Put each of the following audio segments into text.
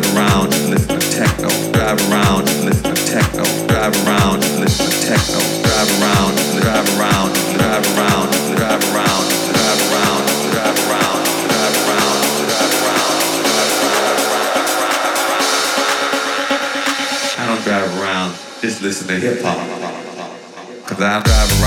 drive around and listen to techno, drive around and listen to techno, drive around and listen to techno, drive around, drive around, drive around, drive around, drive around. I don't drive around, just listen to hip hop. Cause I drive around.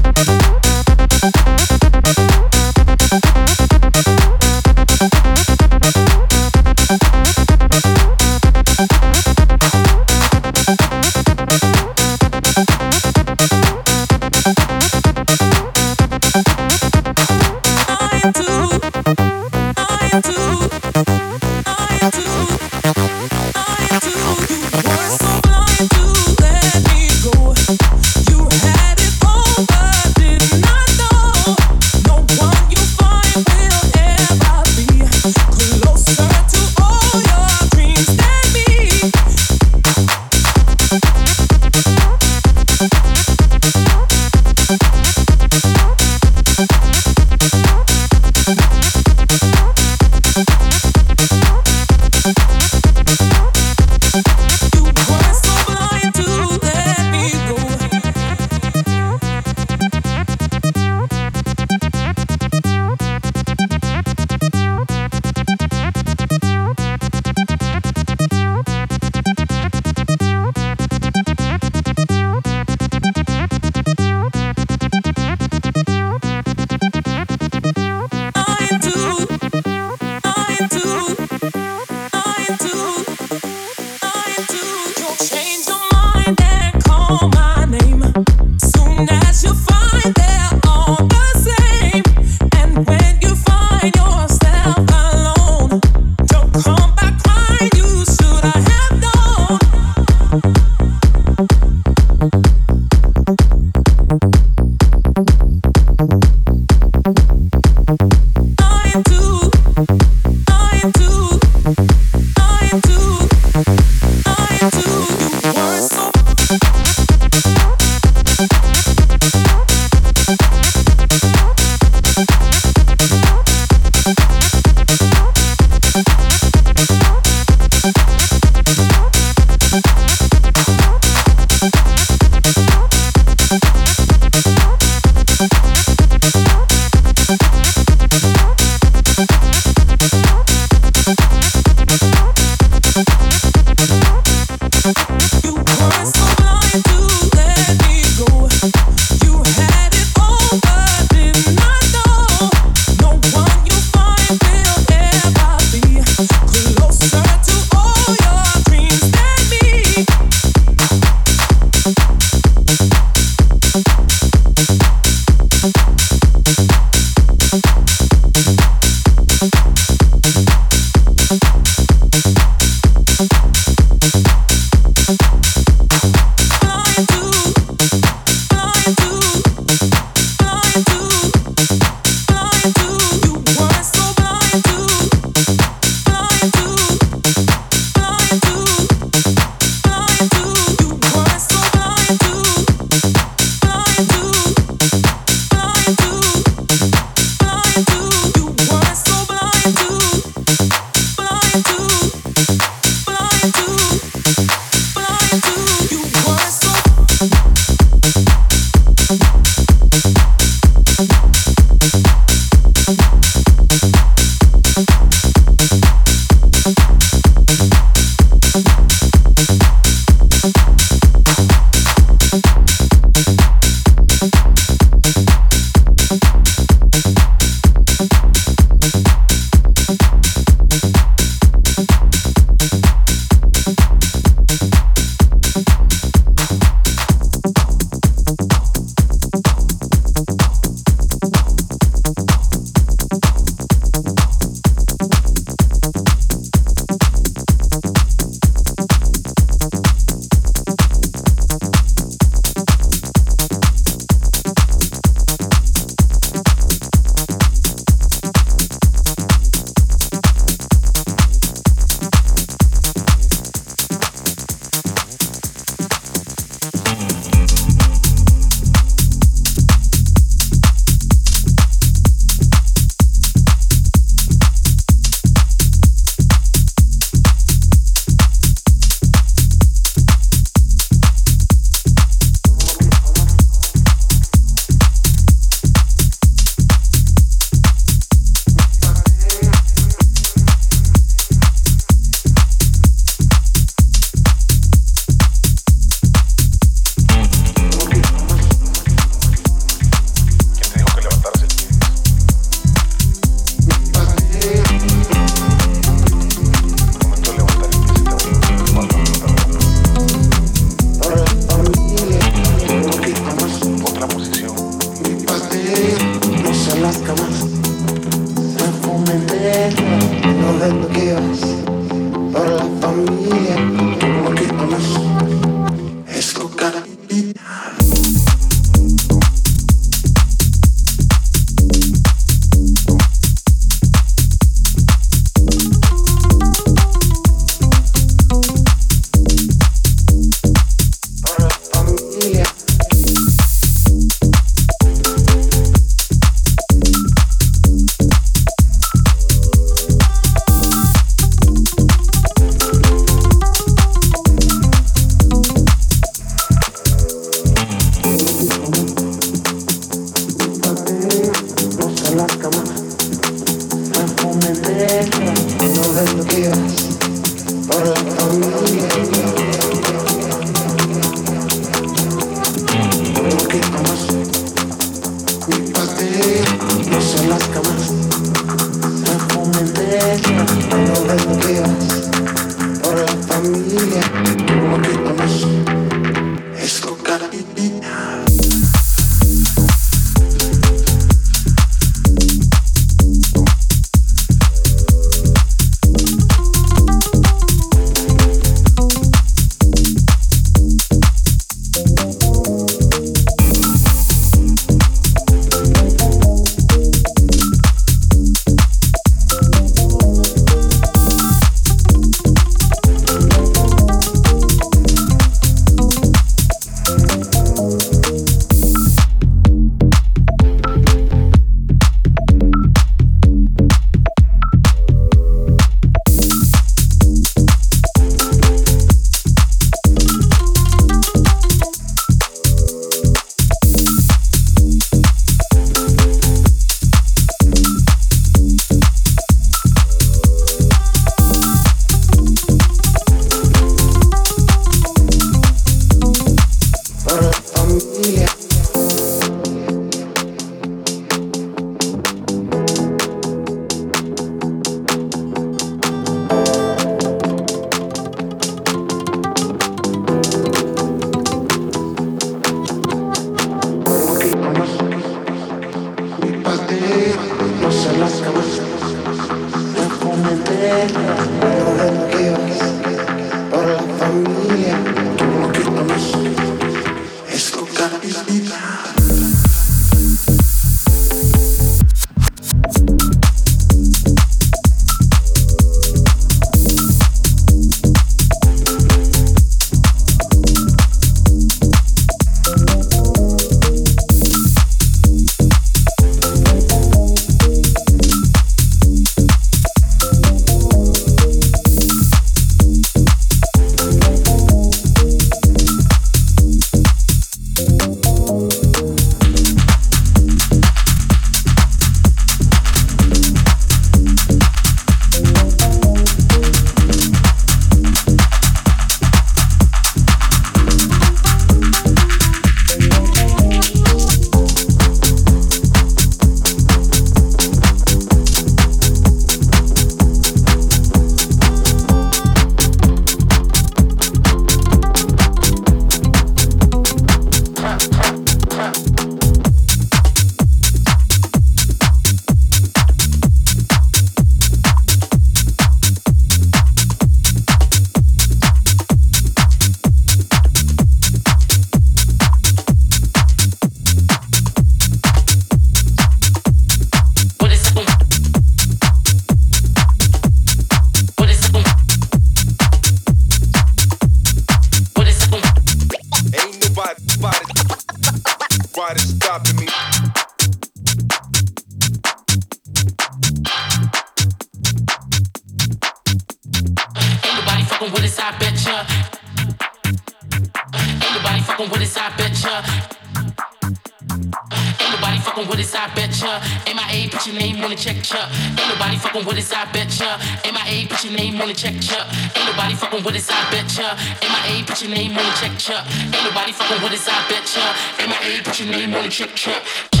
your name wanna check ya. Ain't nobody fucking with us, I bet ya. MIA, put your name on the check ya. Ain't nobody fucking with us, I bet ya. MIA, put your name on the check ya. Ain't nobody fucking with us, I bet ya. MIA, put your name on the check ya.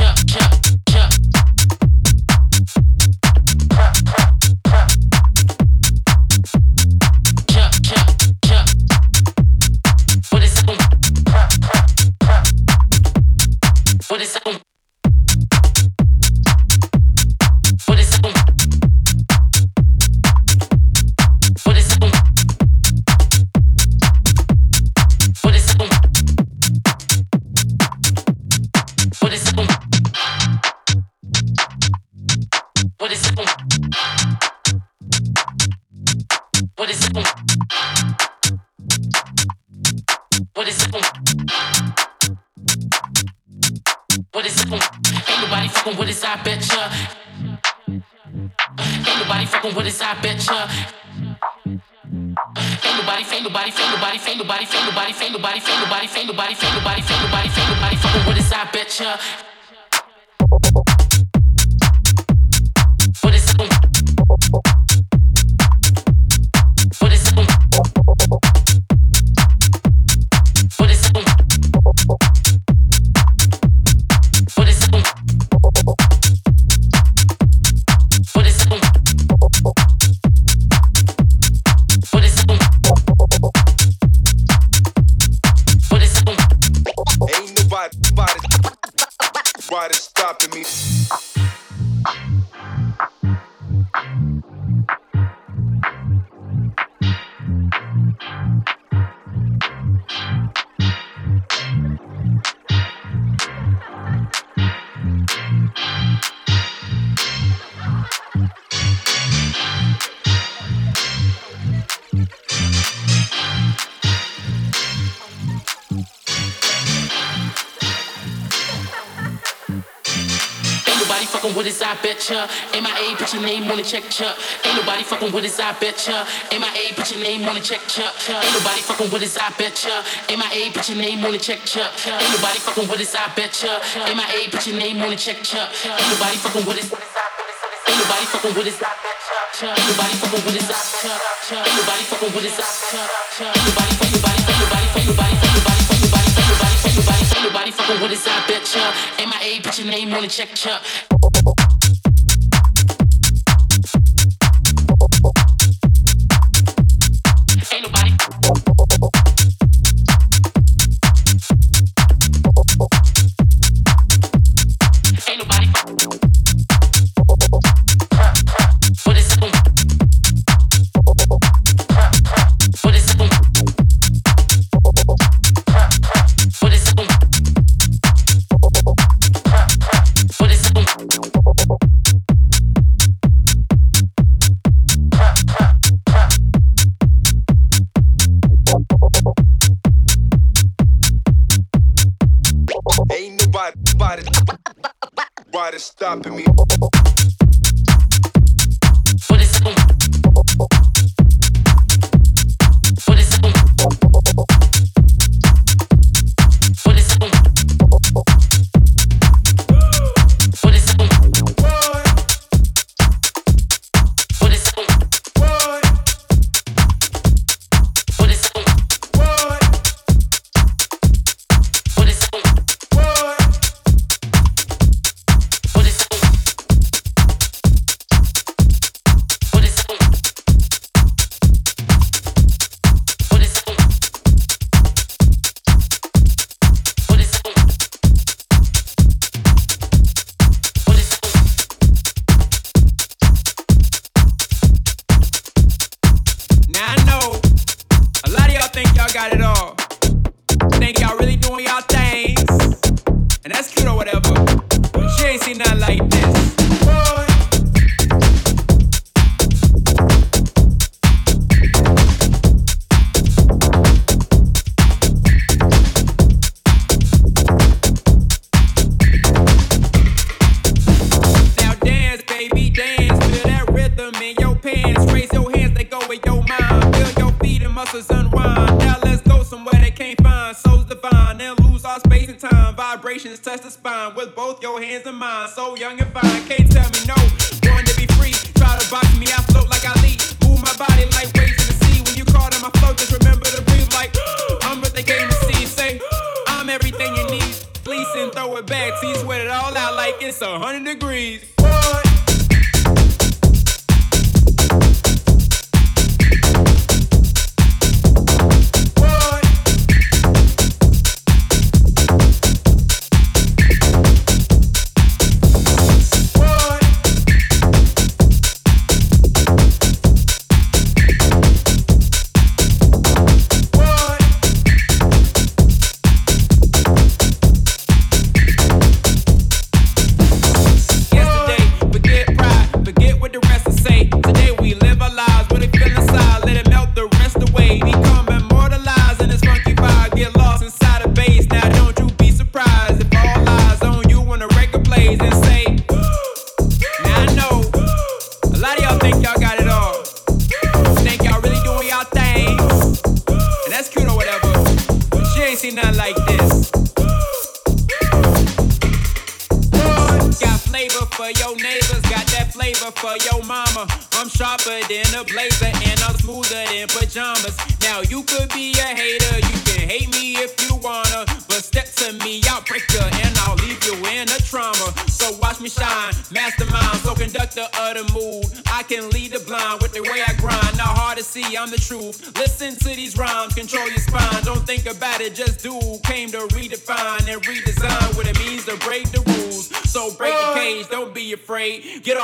ya. MIA, put your name on the check ya. Ain't nobody fucking with his I bet ya. MIA, put your name on the check ya. Ain't nobody fucking with his I bet ya. MIA, put your name on the check ya. Ain't nobody fucking with his I bet ya. MIA, put your name on it, check ya. Ain't nobody fucking with us. Ain't nobody fucking with his I bet ya. Ain't nobody fucking with his I bet. Ain't nobody fucking with his I bet Ain't Nobody, nobody, nobody, nobody, nobody, nobody nobody fucking with his I bet ya. MIA, put your name on the check, chuck.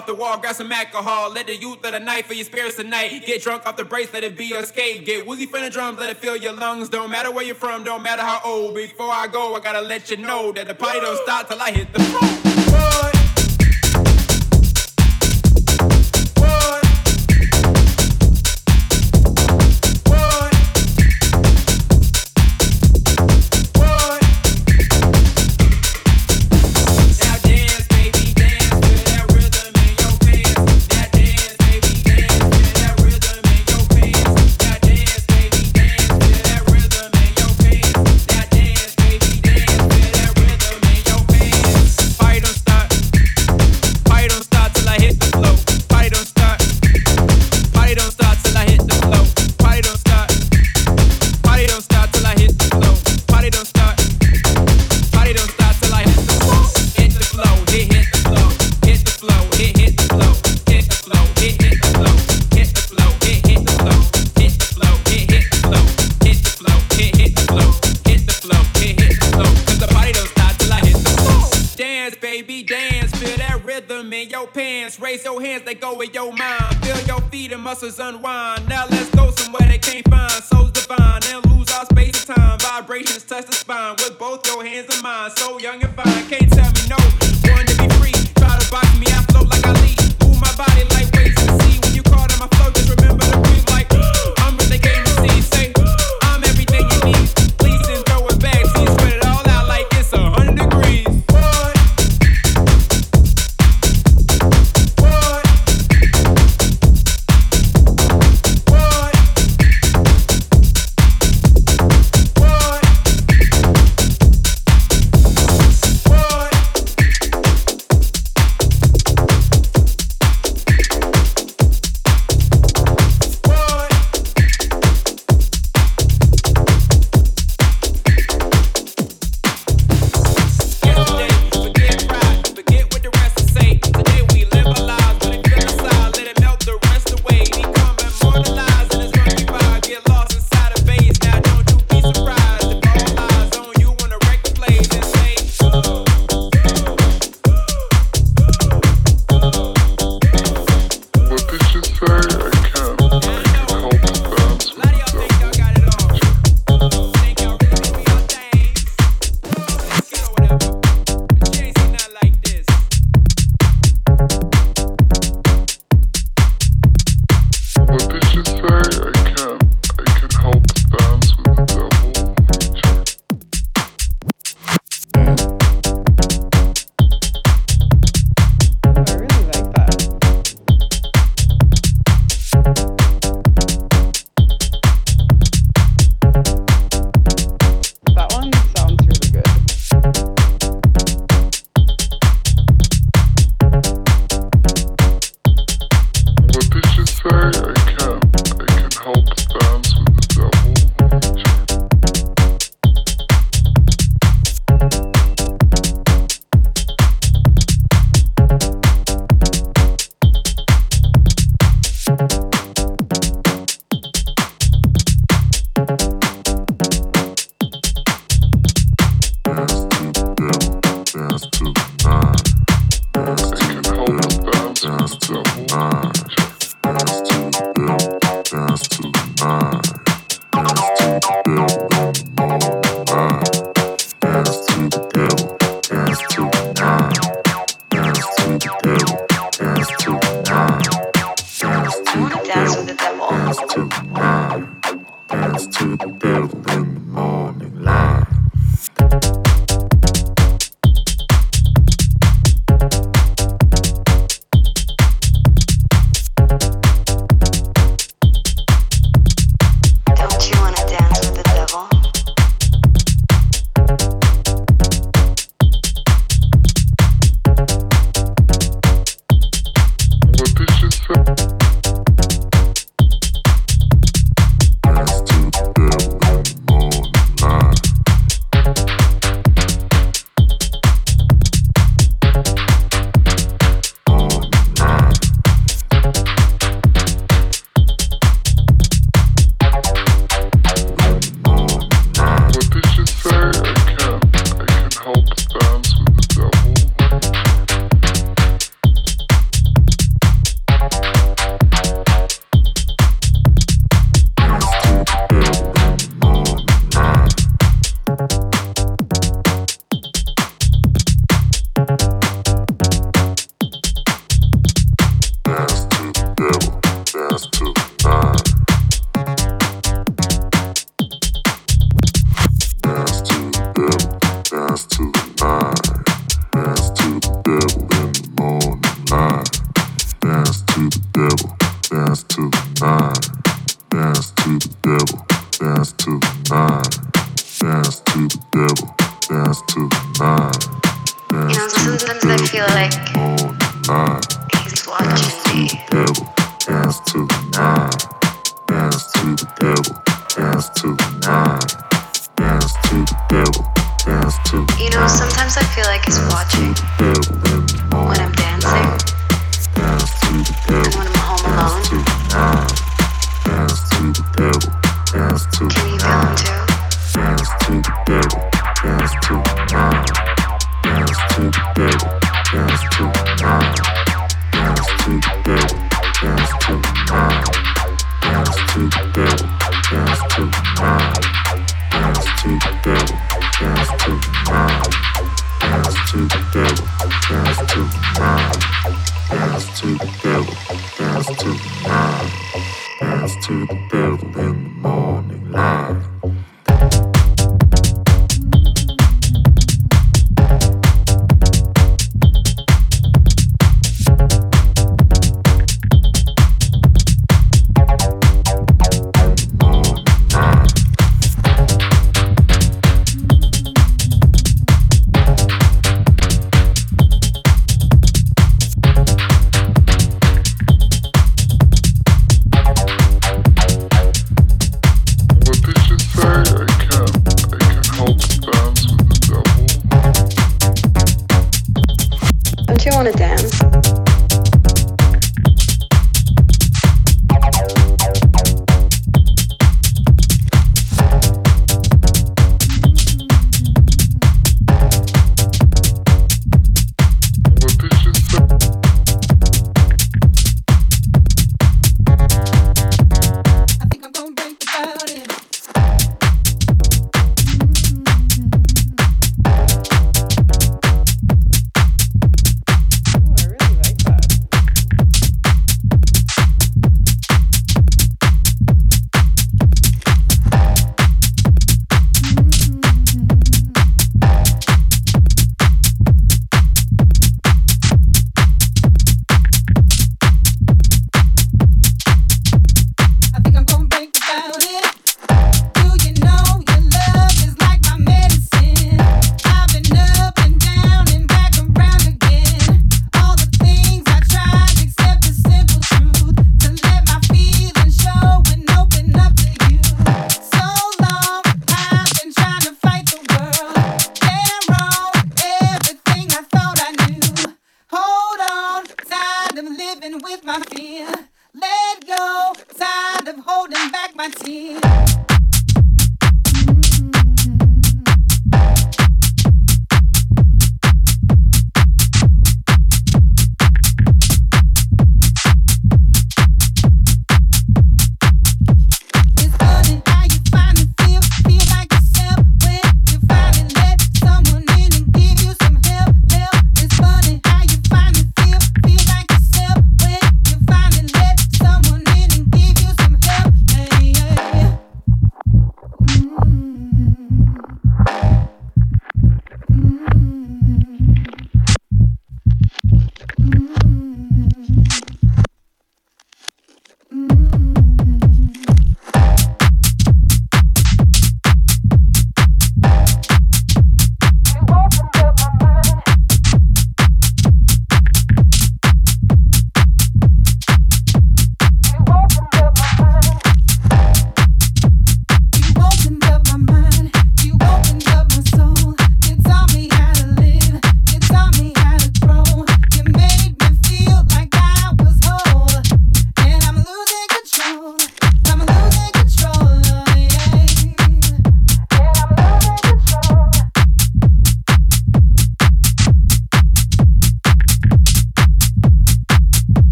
Grab some alcohol. Let the youth of the night for your spirits tonight. Get drunk off the brace, let it be your escape. Get woozy from the drums, let it fill your lungs. Don't matter where you're from, don't matter how old. Before I go, I gotta let you know that the party don't stop till I hit the floor.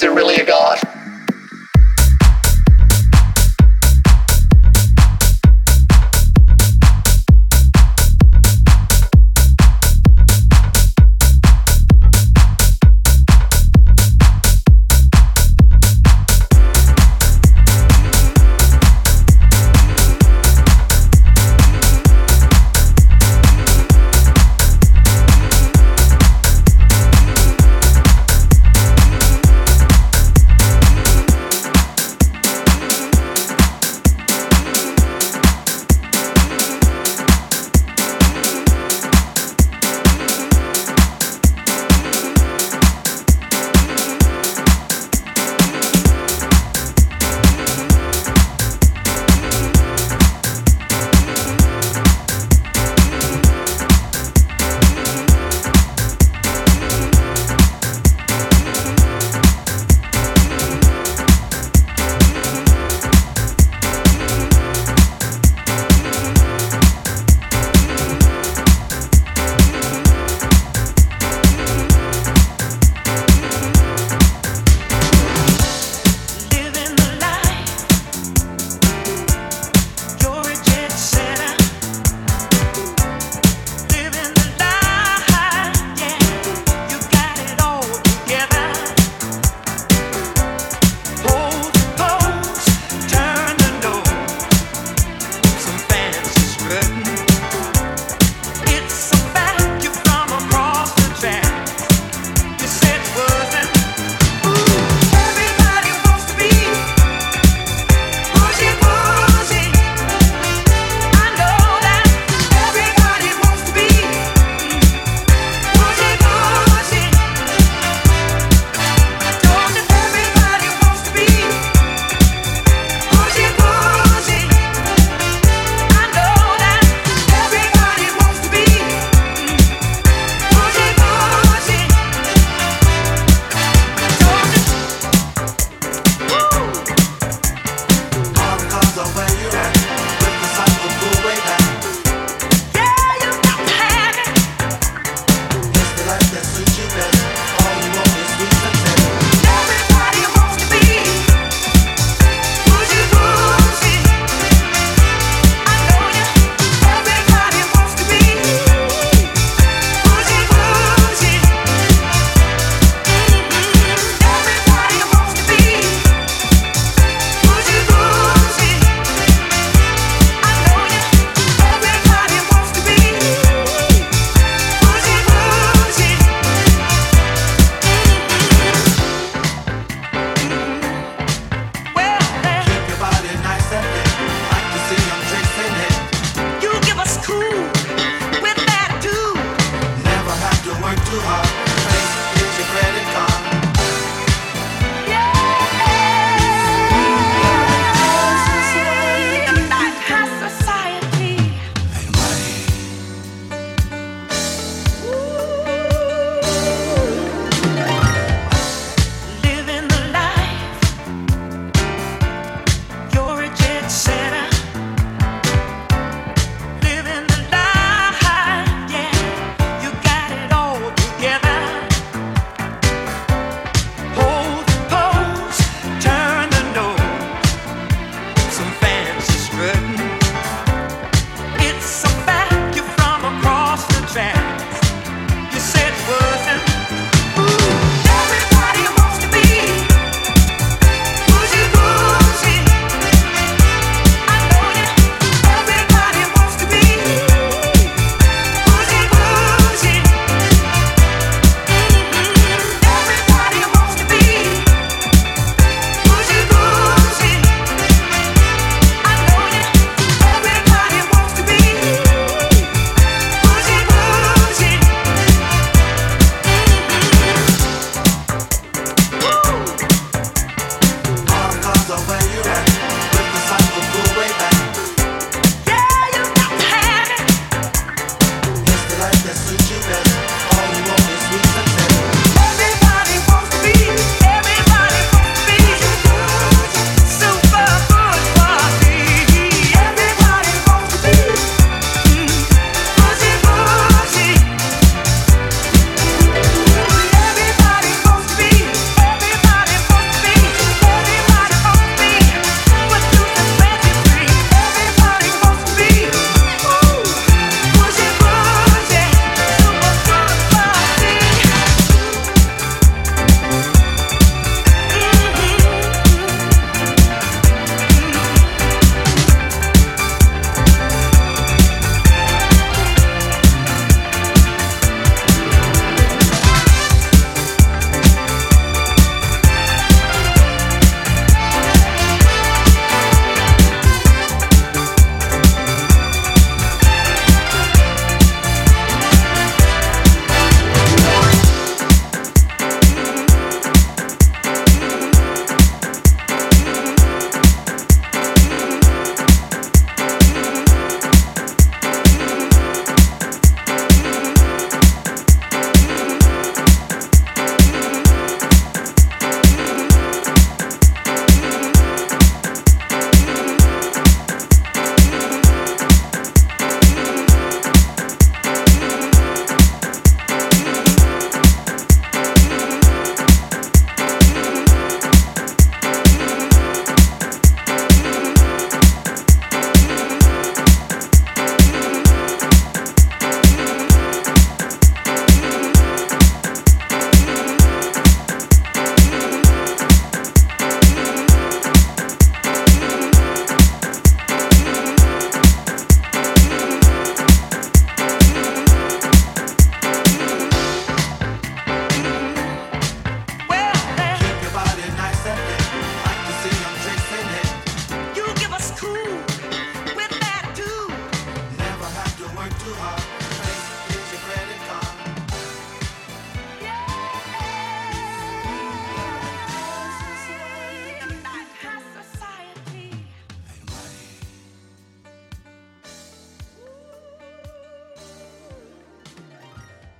there really a God?